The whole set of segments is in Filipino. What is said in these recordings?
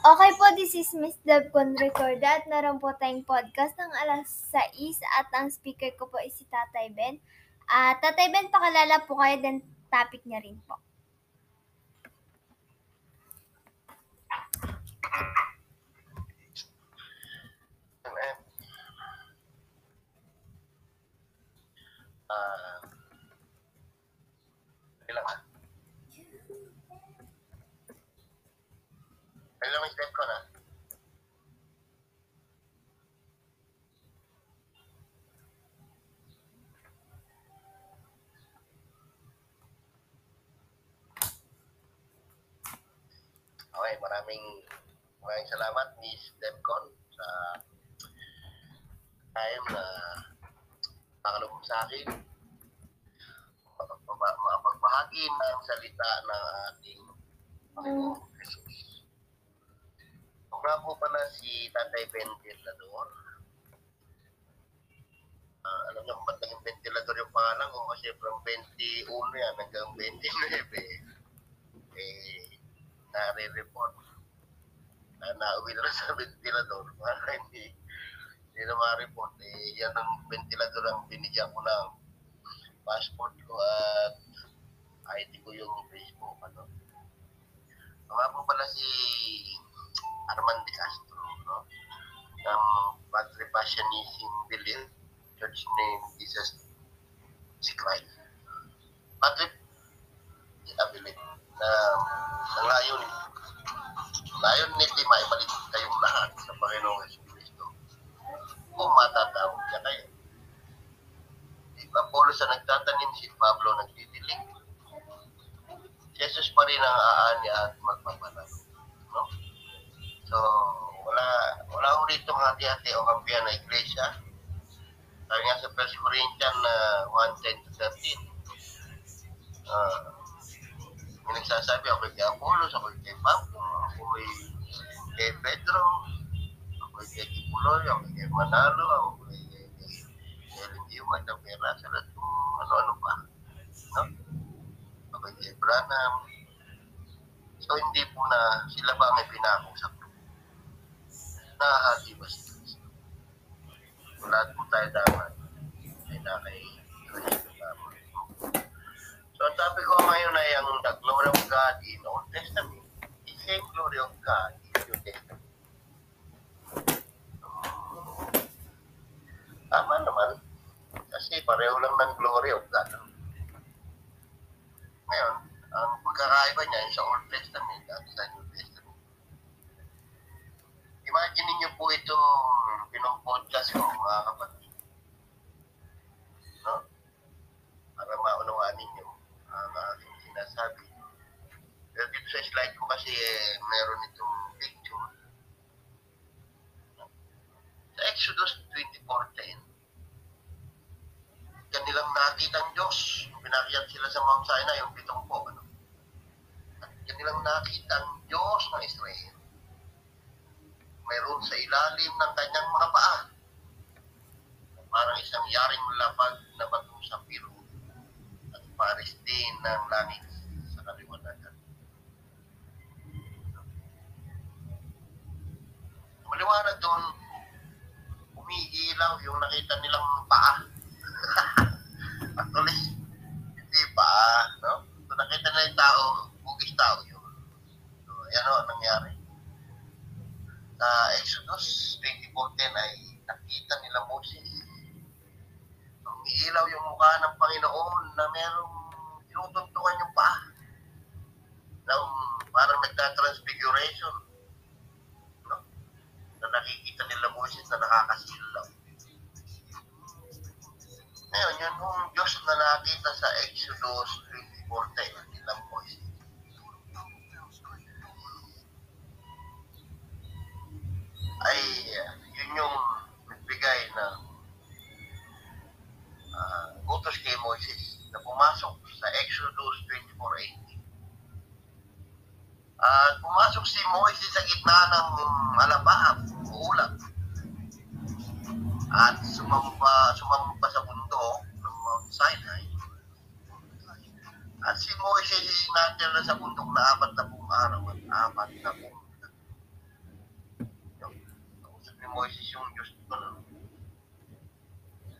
Okay po, this is Miss Devcon Recorda at naroon po tayong podcast ng alas 6 at ang speaker ko po is si Tatay Ben. At Tatay Ben, pakalala po kayo din topic niya rin po. MM. Ah. Ilang step ko na? Okay, maraming maraming salamat Miss Devcon sa time na nakalubog sa akin mapagbahagi ng salita ng ating Panginoong Jesus. Po pala si Tatay Ventilador, ah, alam niyo kung ba't naging ventilador yung pangalan ko? Kasi from 21 yan hanggang 29 eh, nare-report na nauwi na sa ventilador. Para hindi hindi na ma-report. Eh yan ang ventilador ang binigyan ko ng passport ko at ID ko yung Facebook ano. Mga po pala si Arman de Castro no ng Padre Passionism Belief Church name Jesus si Christ Padre Abilit na ang layon layon nito maibalik kayong lahat sa Panginoong Yesu Cristo kung matatawag niya kayo. Si Apollo sa nagtatanim, si Pablo nagdidilig. Si Jesus pa rin ang aanya at magpapalag. So, wala wala ko rito hati-hati o kampiyan na iglesia. Sabi nga sa 1 Corinthians na 1.10 to 13. Ah, may nagsasabi ako kay Apollos, ako kay Pablo, ako kay Pedro, ako kay Kipuloy, ako kay Manalo, ako kay Ellen pera, sa lahat kung ano-ano pa. No? Ako kay Branham. So, hindi po na sila ba may pinakusap. Nahahati ba si Kristo? Lahat po tayo dapat ay na kay Kristo lamang. So, ang topic ko ngayon ay ang the glory of God in Old Testament. The same glory of God in New Testament. Tama naman. Kasi pareho lang ng glory of God. Ngayon, ang pagkakaiba niya sa Old Testament at sa New Testament. Po itong pinong-podcast ko, mga kapatid. No? Para maunawaan ninyo ang aking sinasabi. Pero dito sa slide ko kasi eh, meron itong picture. Sa Exodus 24.10, kanilang nakita ang Diyos. Pinakyat sila sa Mount Sinai, yung pitong po. Ano? At kanilang nakita ang Diyos ng Israel. Mayroon sa ilalim ng kanyang mga paa. Parang isang yaring lapag na bato sa piro at paris din ng langit sa kaliwanagan. Maliwanag doon, umiilaw yung nakita nilang paa. Actually, hindi paa, no? So, nakita na yung tao, bugis tao yun. So, yan o, nangyari. Sa Exodus 24.10 ay nakita nila Moses umiilaw yung mukha ng Panginoon na merong tinutuntungan yung paa. Na parang nagka-transfiguration. No? Na nakikita nila Moses na nakakasilaw. Ngayon, yun yung Diyos na nakita sa Exodus 24.10 nila Moses. Ay, yun yung nagbigay ng uh, utos kay Moises na pumasok sa Exodus 24.18. At pumasok si Moises sa gitna ng alabahang ulap at sumamba, sumamba sa bundok ng Mount Sinai. At si Moises natira sa bundok na apat na pong araw at apat na pong Moises yung Diyos ko. No?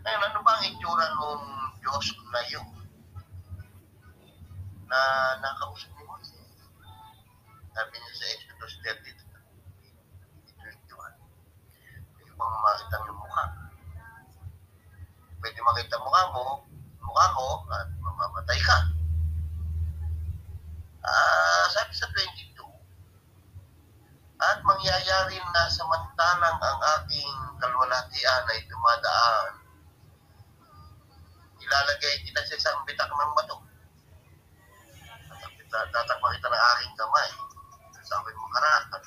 Ngayon, ano ba ang itsura nung Diyos na yun? Na nakausap ni Moises. Sabi niya sa Exodus 30, 21. Pwede bang makita iyong mukha? Pwede makita mukha mo, mukha ko, at mamamatay ka. Ah, sabi sa 22, at mangyayari na samantalang ang aking kalwalatian ay dumadaan, ilalagay kita sa ng bato. Tatakpa kita ng aking kamay. Sabi mo karatan.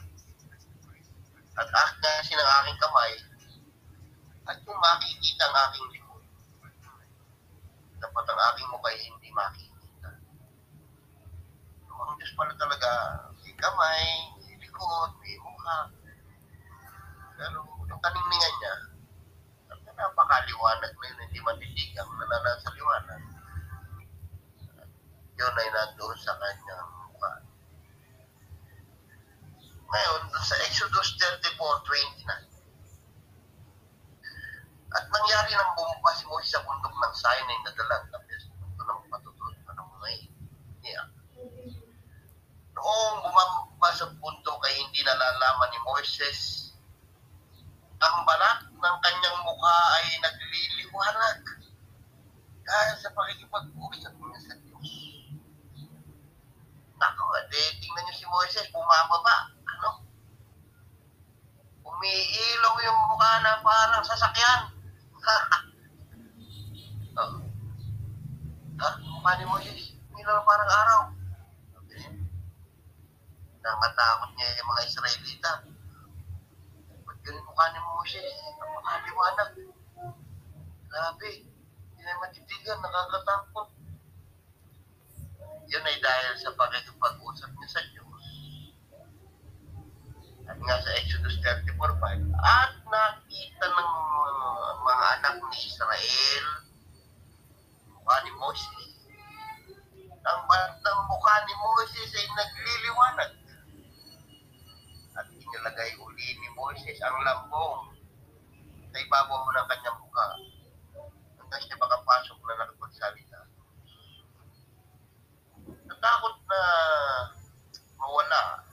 At aknasin ang aking kamay at kung makikita ang aking likod, dapat ang aking mukha ay hindi makikita. So, ang Diyos pala talaga, may kamay, may likod, may mukha. Pero yung kaningningan niya, napakaliwanag na yun, hindi matitigang nananasa sa liwanag. Yun ay nandoon sa kanyang mukha. Ngayon, dun sa Exodus 34.29, at nangyari ng bumaba si Moises sa bundok ng Sinai na dalang na ito ng patutulog pa ng mga niya. Noong bumaba sa bundok ay hindi nalalaman ni Moises ang balat ng kanyang mukha ay nagliliwanag dahil sa pakikipag-usap niya sa Diyos. Nako, ade, tingnan niyo si Moises, bumababa. Ano? Umiilaw yung mukha na parang sasakyan. oh. Ha? Mukha ni Moises, umiilaw parang araw. Niya. Nangatakot niya yung mga Israelita. Ba't ganun mukha ni Moses? Napakaliwanag. Grabe. Hindi na matitigan, nakakatakot. Yun ay dahil sa pakikipag-usap niya sa Diyos. At nga sa Exodus 34.5, At nakita ng mga anak ni Israel, mukha ni Moses. Ang balat ng mukha ni Moses ay nagliliwanag at inilagay uli ni Moises ang lambong sa ibabaw ng kanyang mukha hanggang siya makapasok na nakapagsalita. Natakot na mawala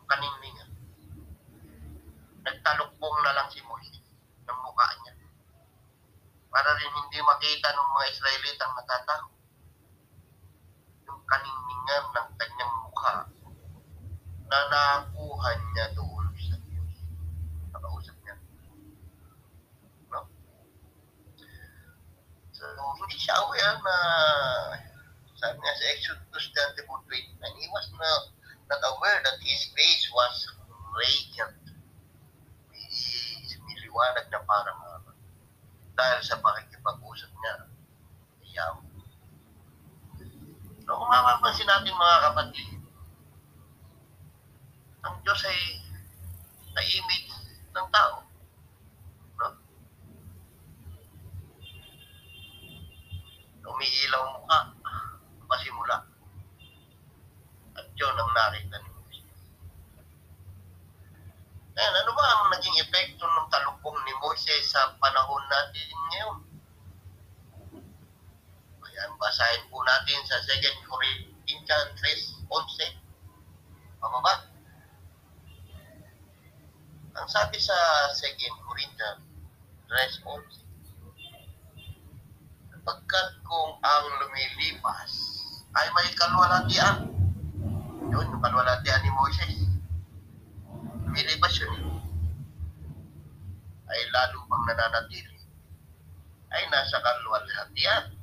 ang kaningningan. Nagtalukbong na lang si Moises ng mukha niya para rin hindi makita ng mga Israelitang natatakot yung kaningningan ng kanyang mukha na nakuha niya doon sa Diyos. Nakausap niya. No? So, hindi siya aware na sabi nga sa Exodus 34.29, he was not, not aware that his face was radiant. Sumiliwanag na parang araw. Dahil sa pakikipag-usap niya, Yahweh. So, kung mapapansin natin mga kapatid, ang Diyos ay na-image ng tao. Nakita ni Moises. Ngayon, ano ba ang naging epekto ng talukbong ni Moises sa panahon natin ngayon? Ayan, basahin po natin sa 2 Corinthians 3.11. Pababa. Ang sabi sa 2 Corinthians 3.11, Pagkat kung ang lumilipas ay may kalwalatian. Yun, yung kalwalatian ni Moses. Lumilipas yun. eh. Ay lalo pang nananatili. Ay nasa kalwalatian.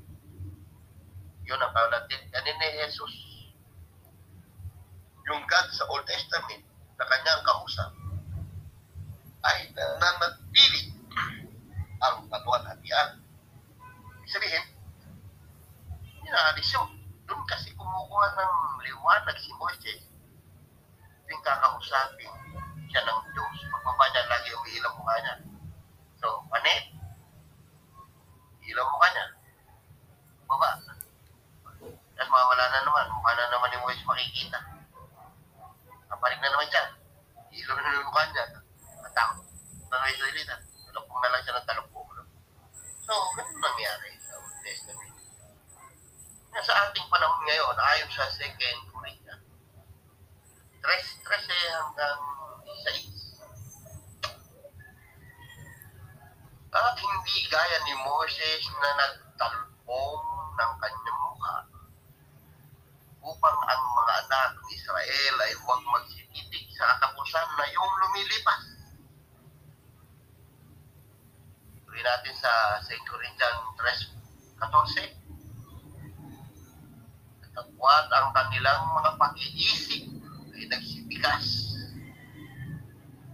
Yun ang kalwalatian ni Jesus. Yung God sa Old Testament na kanyang kausap ay nananatili ang kalwalatian. Sabihin, inaalis yun. Doon kasi kumukuha ng liwanag si Moises yung kakausapin siya ng Diyos. Pagbaba niya, lagi umiilaw mukha niya. So, panit. Ilaw mukha niya. Baba. Tapos mawala na naman. Mukha na naman ni Moises makikita. Kapalik na naman siya. Ilaw na naman mukha niya. Natakot. Mga Israelita. Talokpong na lang siya ng talokpong. So, ganun nangyari sa Old Testament na sa ating panahon ngayon, ayon sa second Korea, 3-13 eh, hanggang 6. At hindi gaya ni Moses na nagtalpong ng kanyang mukha upang ang mga anak ng Israel ay huwag magsititig sa katapusan na yung lumilipas. Tuloy natin sa 2 Corinthians 3, 14. Katapwat ang kanilang mga pag-iisip ay nagsibigas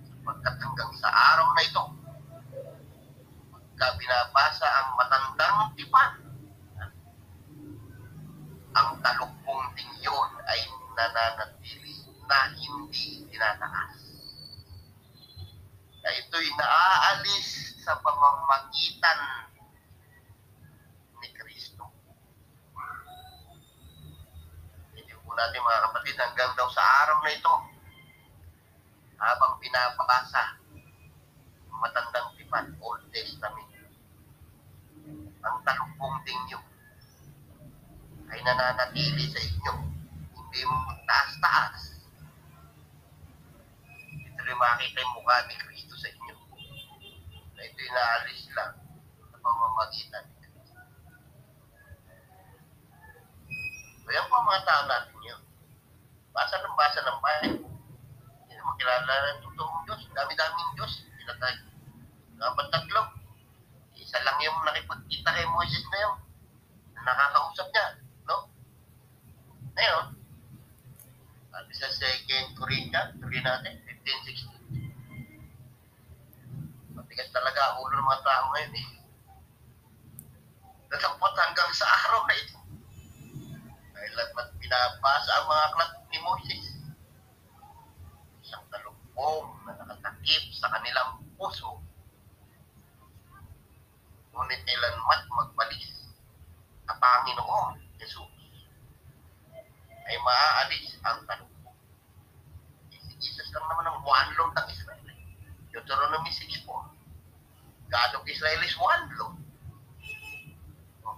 sapagkat hanggang sa araw na ito pagka binabasa ang matandang tipan ang talukbong ding ay nananatili na hindi tinataas. Na ito'y naaalis sa pamamagitan ni Kristo. Hindi po natin mga kapatid hanggang daw sa araw na ito habang ang matandang tipan, Old Testament, ang talukbong ding yun ay nananatili sa inyo. Hindi mo taas-taas. Ito rin makita yung mukha ni Kristo sa inyo. Na ito'y naalis lang sa pamamagitan ni Kristo. Kaya po mga tao natin yun. Basa ng basa ng bayan. Hindi na makilala ng totoong Diyos. Dami-daming Diyos. Pinatay. Dapat tatlo. Isa lang yung nakipagkita kay Moses na yun. Nakakausap niya. No? Ngayon, sabi sa 2 Corinthians, tuloy natin, 15.16. Matigas talaga ang ulo ng mga tao ngayon eh. Natapot hanggang sa araw na ito. Dahil at pinabasa ang mga aklat ni Moses. Isang talukbong na nakatakip sa kanilang puso. Ngunit nilanmat magbalis na Panginoon Jesus ay maaalis ang talukbong. Si Jesus lang naman ang one Lord ng Israel. Deuteronomy 6.4 God of Israel is one Lord. Oh,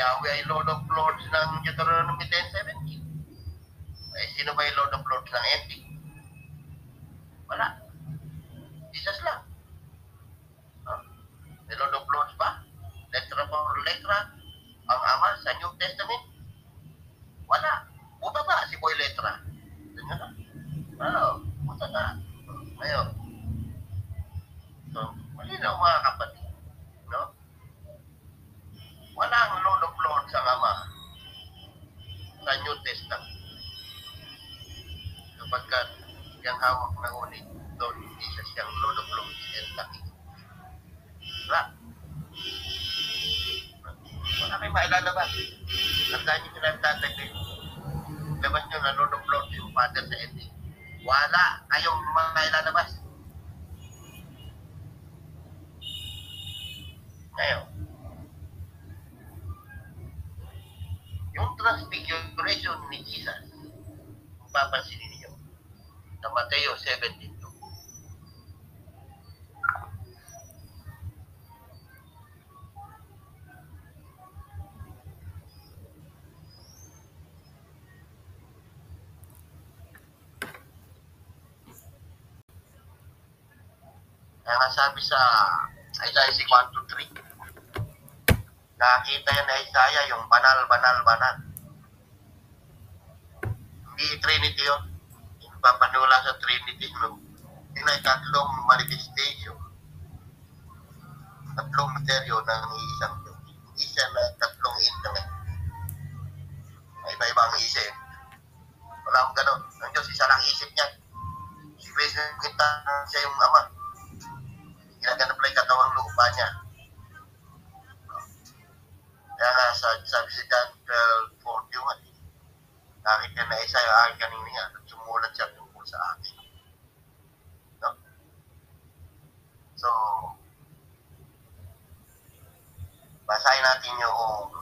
Yahweh ay Lord of Lords ng Deuteronomy 10.17. Eh, sino ba yung Lord of Lords ng NT? Wala. Jesus lang. Oh, may Lord of Lords ba? Letra for letra? Ang Ama sa New Testament? Wala. Buta ba si Boy Letra? Ganyan na. Oo, buta na. Ngayon. So, malinaw mga kapatid. No? Walang Lord of Lords ang Ama sa New Testament. Kapagkat yung hawak na ulit, yung Lord of Lords and the King. Wala. Wala kayong mailalabas. Tandaan nyo sila tatay kayo. Labas nyo na Lord of Lords yung Father sa ending. Wala kayong mga ilalabas. Ngayon, transfiguration ni Jesus, kung papansinin niyo, sa Mateo 17, Kaya sabi sa Isaiah 1 to 3, nakita yan na Isaiah yung banal, banal, banal. Hindi Trinity yun. Yung papanula sa Trinity, no? Yun ay tatlong manifestation. Tatlong misteryo ng isang Diyos. Hindi siya na tatlong internet. May iba-ibang isip. Wala akong ganun. Ang Diyos, isa lang isip niya. Si Kristo kita siya yung ama ginaganap lang yung katawang lupa niya. Kaya nga, sa, sabi si John 12.41, niya na isa yung aking kanina at sumulat siya tungkol sa akin. No? So, basahin natin yung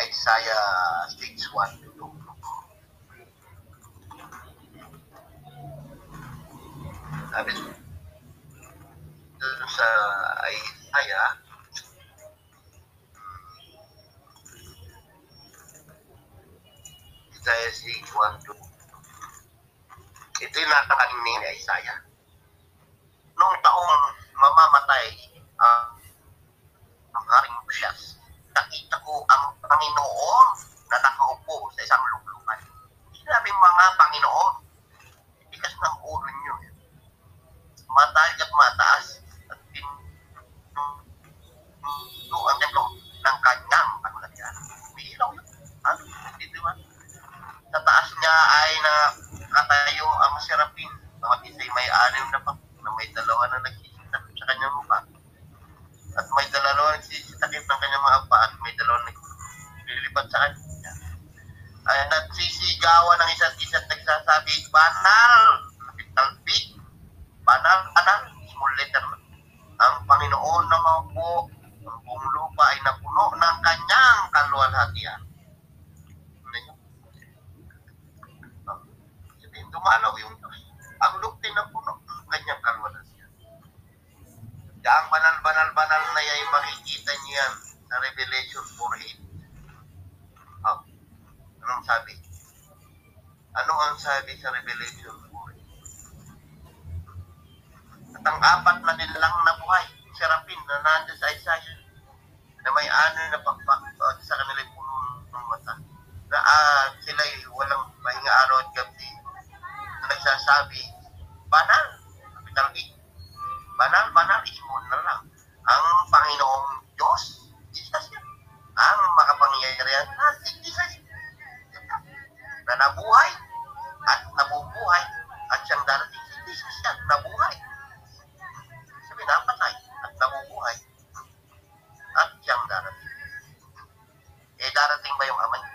Isaiah 6.1 to 2. Sabi sa Isaiah, Isaiah 6, 1, 2. Ito yung natakaling ni Isaiah. Banal! Banal! Small letter. Ang Panginoon na maupo, ang buong lupa ay napuno ng kanyang kaluwalhatian. Na nabuhay at nabubuhay at siyang darating si Jesus yan, nabuhay. Sabi, napatay at nabubuhay at siyang darating. Eh, darating ba yung ama niya?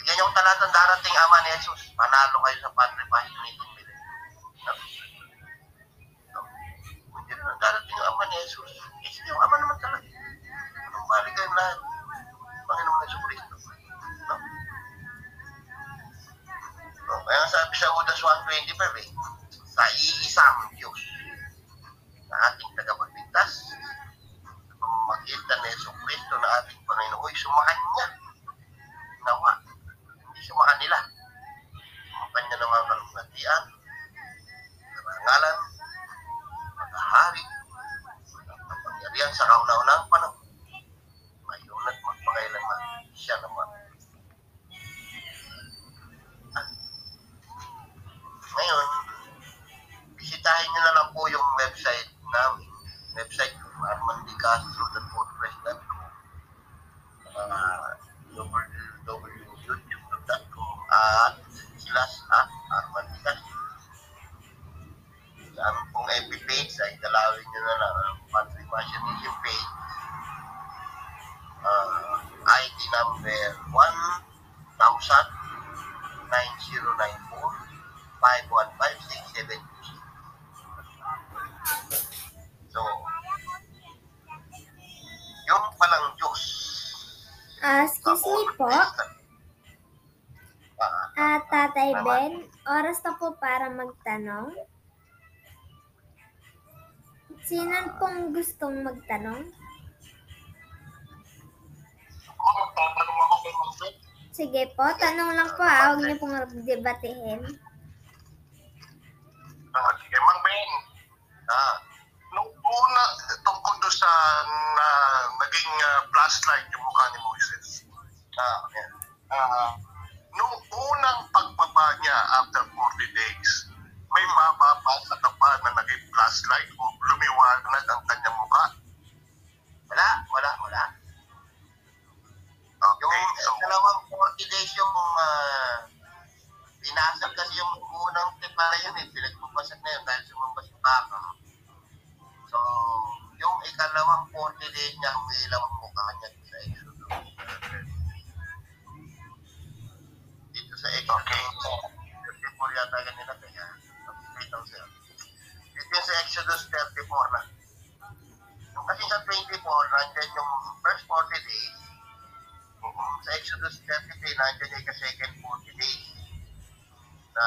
Bigyan niyo ang talatang darating ama ni Jesus. Panalo kayo sa Padre Passion nitong bilis. No? No? Darating ang ama ni Jesus. Eh, yung ama naman talaga. Anong bali kayo lahat? Kaya sabi sa Udas 1.25 eh, sa iisang Diyos na ating tagapagligtas, makita ni Yesu Cristo na ating Panginoon, ay sumakan niya. Nawa. Hindi sumakan nila. Sumakan niya ng mga kalungatian, Pong gustong magtanong? Moses, Sige po, tanong lang po ah. Huwag niyo pong debatehin. ah, sige, Mang Ben. Ah, nung una, tungkol doon sa na, naging uh, flashlight yung mukha ni Moses. Ah, yeah. Ah, nung unang pagbaba niya after 40 days, may mababasa ka pa na naging flashlight o lumiwanag ang kanyang mukha? Wala, wala, wala. Okay, yung so- dalawang 40 days yung uh, binasag kasi yung unang tipala yun eh, pinagpapasag na yun dahil sumambas yung baka. So, yung ikalawang 40 days niya, umilaw ang mukha niya sa. Dito sa Exodus, okay. 34 yata kanina kaya, ko sa'yo. Dito yung sa Exodus 34 na. Yung kasi sa 24, nandyan yung first 40 days, Mm, sa Exodus 33, nandiyan yung second 40 days na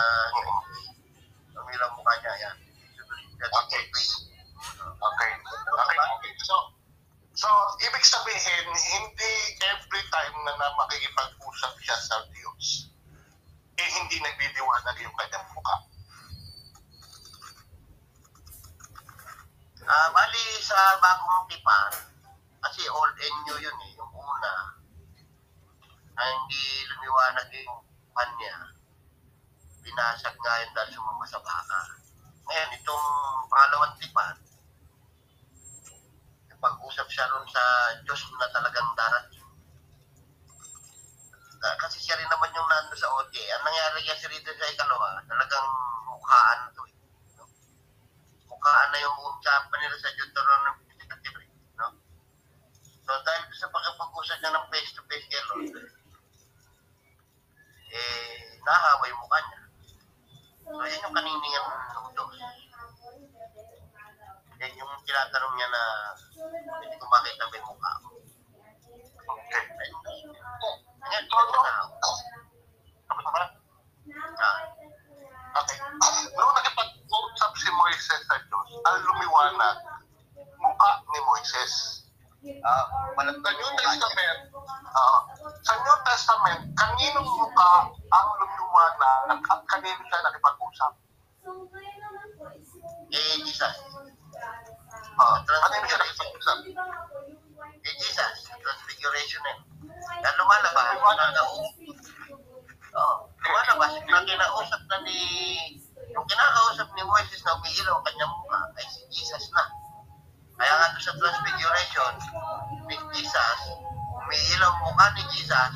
umilang mukha niya. Yan. Exodus 33. Okay. Okay. Okay. okay. So, so, ibig sabihin, hindi every time na, na makikipag-usap siya sa Diyos, eh hindi nagdidiwanag yung kanyang mukha. Ah, bali sa bagong tipan, kasi old and new yun eh, yung una, na hindi lumiwanag yung pan niya, binasag nga yun dahil sumama sa baka. Ngayon, itong pangalawang tipan, pag-usap siya ron sa Diyos na talagang darating. Ah, Kasi siya rin naman yung nando sa OT. Ang nangyari kasi rito sa ikalawa, talagang mukhaan to eh. No? Mukhaan na yung usapan nila sa Deuteronomy 23. No? So dahil sa pagkapag-usap niya ng face-to-face kay Lord, eh, nahawa yung mukha niya. So yan yung kaniningan ng Diyos. Yan yung tinatanong niya na hindi ko makita yung mukha ko. Okay. Ayun. Yan, yan na ako. Tapos ba? Ah, Okay. Noong nakipag-usap si Moises sa Diyos, ang lumiwanag, mukha ni Moises. walang Sa New Testament, ah, sa New Testament, kaninong mukha ang lumiwanag at kanino siya nakipag-usap? Eh, Jesus. Ah, kanino siya nakipag-usap? Eh, Jesus. Transfiguration eh. Yan lumalabas. Nanausap. Oo. Lumalabas. Yung kinausap na ni... Yung kinakausap ni Moises na umiilaw ang kanyang mukha ay si Jesus na. Kaya nga doon sa Transfiguration, ni Jesus, umiilaw ang mukha ni Jesus,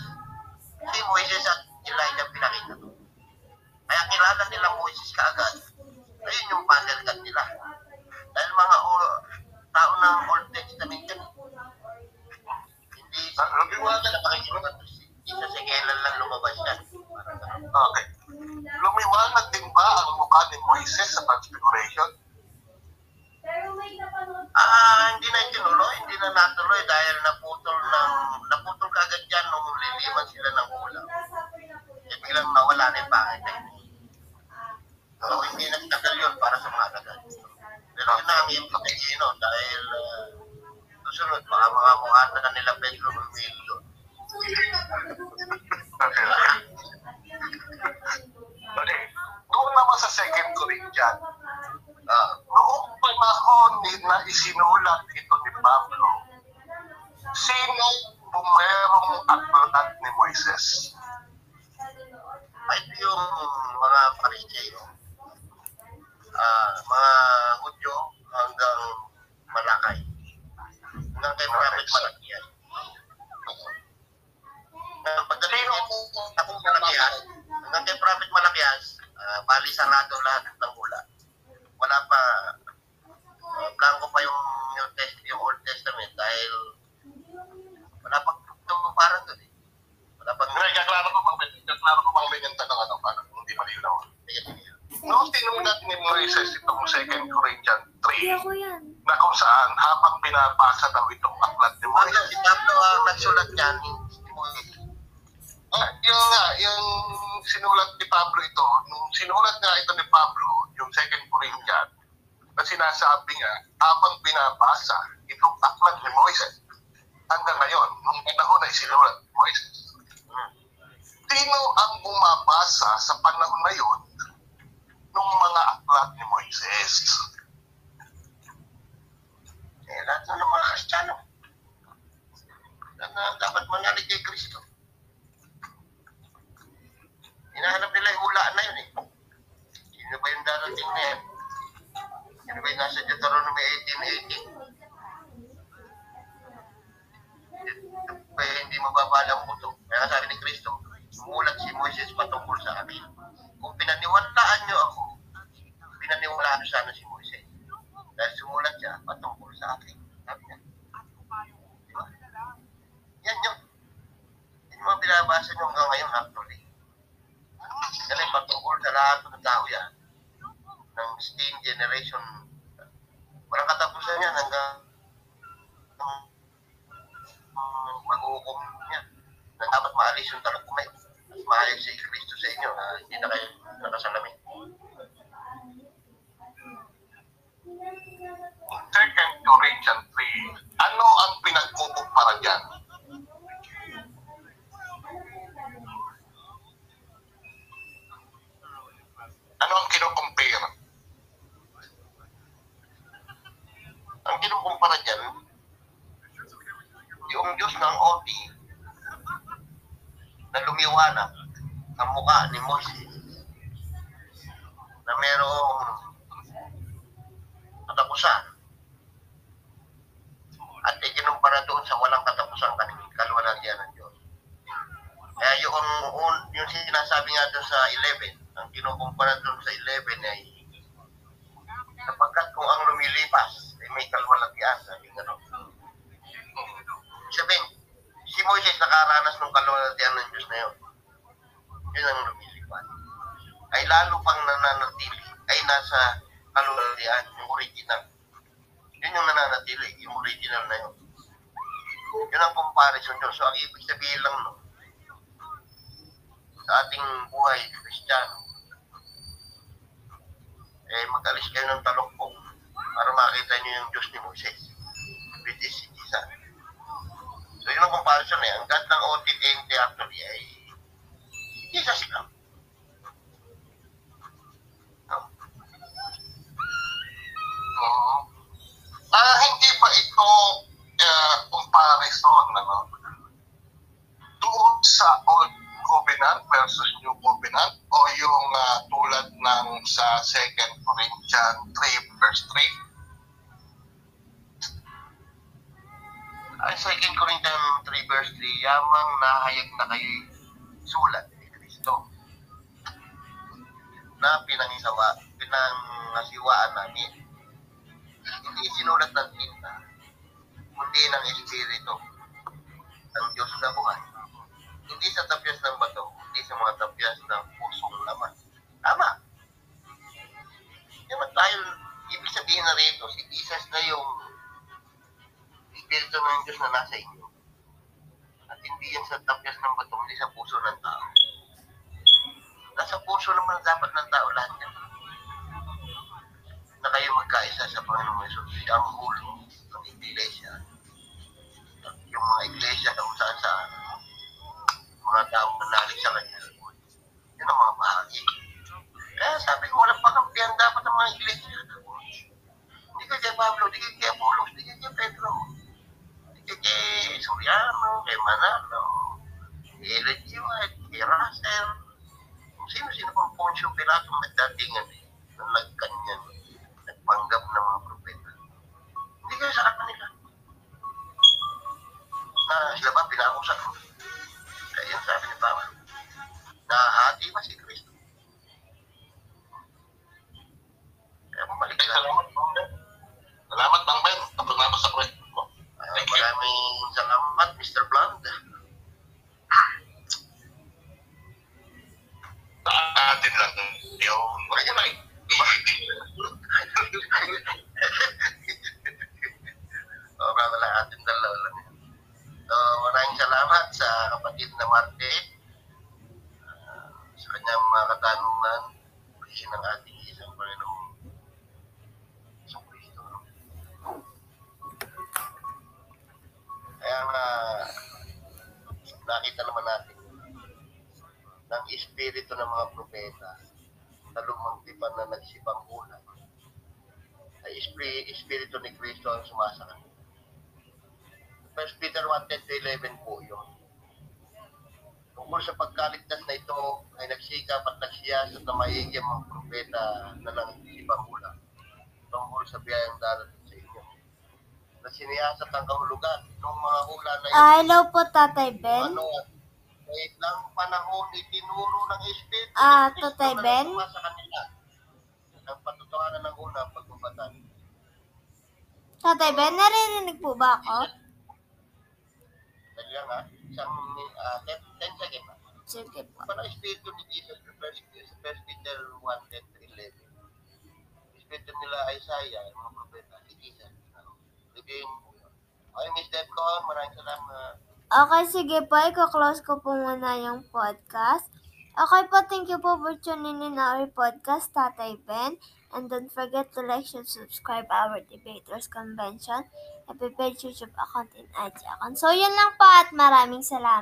si Moises at Elijah pinakita to. Kaya kilala nila Moises kaagad. Ayun yung father god nila. Dahil mga o- tao ng Old Testament yan. Hindi sa lumiwanag na pakikita hindi sa sigelan lang lumabas yan. Ganun. Okay. Lumiwanag din ba ang mukha ni Moises sa Transfiguration? Ah, hindi na itinuloy, hindi na natuloy dahil naputol ng naputol kaagad yan nung liliman sila ng ulam. Eh biglang nawala na yung pangit na yun. So hindi nagtagal yun para sa mga agad. Pero yun ang impake nun dahil uh, susunod, baka mga muhata na nila Pedro. Okay. Okay. Doon naman sa 2 Corinthians, Ah, noong panahon ni na isinulat ito ni Pablo, sino bumerong aklat ni Moises? ito yung mga Pariseo, ah, mga Hudyo hanggang Malakay. Hanggang kay Prophet Malakias. Uh, pagdating ng akong Malakias, hanggang kay Prophet Malakias, ah, bali sarado lahat ng hula. Wala pa, uh, blanco pa yung New Test, yung Old Testament dahil wala pa parang doon eh. Wala pang Pero ikaklaro ko mga ikaklaro ko mga yung tanong ano, para hindi malinaw. Noong sinulat ni Moises itong 2 Corinthians 3, ako yan. na kung saan habang binabasa daw itong aklat ni Ano, Moises, si Pablo ang nagsulat niyan, si Moises. Ah, yung nga, yung sinulat ni Pablo ito, nung sinulat nga ito ni Pablo, yung 2 Corinthians, na sinasabi nga, habang binabasa itong aklat ni Moises, hanggang ngayon, nung panahon na isinulat ni Moises, sino ang bumabasa sa panahon na yun nung mga aklat ni Moises? Eh, lahat ng mga Kristiyano. Na dapat manalig kay Kristo. Hinahanap nila yung hulaan na yun eh. Sino ba yung darating na yan? Sino ba yung nasa Deuteronomy 18.18? Ito ba yung hindi mababalang puto? Kaya sabi ni Kristo, sumulat si Moises patungkol sa akin. Kung pinaniwalaan niyo ako, pinaniwalaan niyo sana si Moises. Dahil sumulat siya patungkol sa akin. Sabi niya. Diba? Yan yun. Yan yung mga binabasa niyo hanggang ngayon actually. Kasi patungkol sa lahat ng tao yan. Ng steam generation. Walang katapusan yan hanggang um, um, maghuhukom niya. Na dapat maalis yung talagumay. At maayos si Kristo sa inyo na hindi na kayo nakasalamin. In 2 Corinthians 3, ano ang pinagkukumpara dyan? Ano ang kinukumpara dyan, yung Diyos ng OT na lumiwanag sa mukha ni Moses na merong katapusan at ikinumpara doon sa walang katapusan kaning kalwalagyan ng Diyos. Kaya yung, un- yung sinasabi nga doon sa 11, ang kinukumpara doon sa 11 ay sapagkat kung ang lumilipas ay may kalwalagyan, sabi nga doon. Sabihin, si Moises nakaranas ng kalwalagyan ng Diyos na yun. Yun ang lumilipas. Ay lalo pang nananatili, ay nasa kalwalagyan, yung original. Yun yung nananatili, yung original na yun. Yun ang comparison doon. So, ang ibig sabihin lang no, sa ating buhay, Kristiyano, eh, mag-alis kayo ng talukpong para makita niyo yung Diyos ni Moises, which is si Jesus. So, yun ang comparison eh. Ang God ng OTT actually ay Jesus lang. Na kayo sulat ni Kristo na pinangisawa, pinangasiwaan namin. Hindi sinulat ng tinta, kundi ng Espiritu ng Diyos na buhay. Hindi sa tapyas ng bato, hindi sa mga tapyas ng pusong laman. Tama. Naman tayo, ibig sabihin na rito, si Jesus na yung Espiritu ng Diyos na nasa inyo. At hindi yan sa tapyas ng bato, hindi sa puso ng tao. Nasa puso naman dapat ng tao lahat yan. Na kayo magkaisa sa Panginoong Yesus. Siya ang ulo ng iglesia. At yung mga iglesia kung saan saan, mga tao nanalig sa kanya. Yun ang mga bahagi. Kaya sabi ko, walang pakampihan dapat ang mga iglesia. Hindi ka kay Pablo, hindi ka kay Apollos, hindi ka kay Pedro. Kay Soriano, kay Manalo, kay Ellen G. White, kay Russell. Kung sino-sino pang Poncio Pilato may datingan eh, na nagkanyan, nagpanggap ng mga propeta. Hindi kayo sa kanila. Na sila ba pinakusap mo? Kaya yan sabi ni Pablo. Nahati ba si Kristo? Kaya bumalik ka. salamat. Salamat Bang Mr. Bland. Sa atin lang yung original. Sobra wala ating dalaw lang. So, maraming salamat sa kapatid na Marte. Espiritu ni Kristo ang Peter 1, 10 to 11 po yun. Tungkol sa pagkaligtas na ito ay nagsikap at nagsiyasat na maiging mga propeta na nangisibang ulan tungkol sa biyayang darating sa inyo. Na siniyasat ang kahulugan ng mga ulan na Ah, hello po, Tatay Ben. ano, sa ilang panahon itinuro ng Espiritu Ah, Tatay na Ben? sa kanila. Ang patutuhanan ng una, pagbabatan. Tatay Ben, naririnig po ba ako? Dali lang ha, isang uh, 10, 10 seconds ha. Sige po. Para Espiritu ni Jesus, sa First, Peter 1, 10 to 11. Espiritu nila Isaiah, yung mga propeta, si Jesus. Ano, Living. Okay, Miss Debcon, maraming salamat. Okay, sige po. Iko-close ko po muna yung podcast. Okay po, thank you po for tuning in our podcast, Tatay Ben. And don't forget to like and subscribe our Debaters Convention, FB page, YouTube account, and IG account. So, yun lang po at maraming salamat.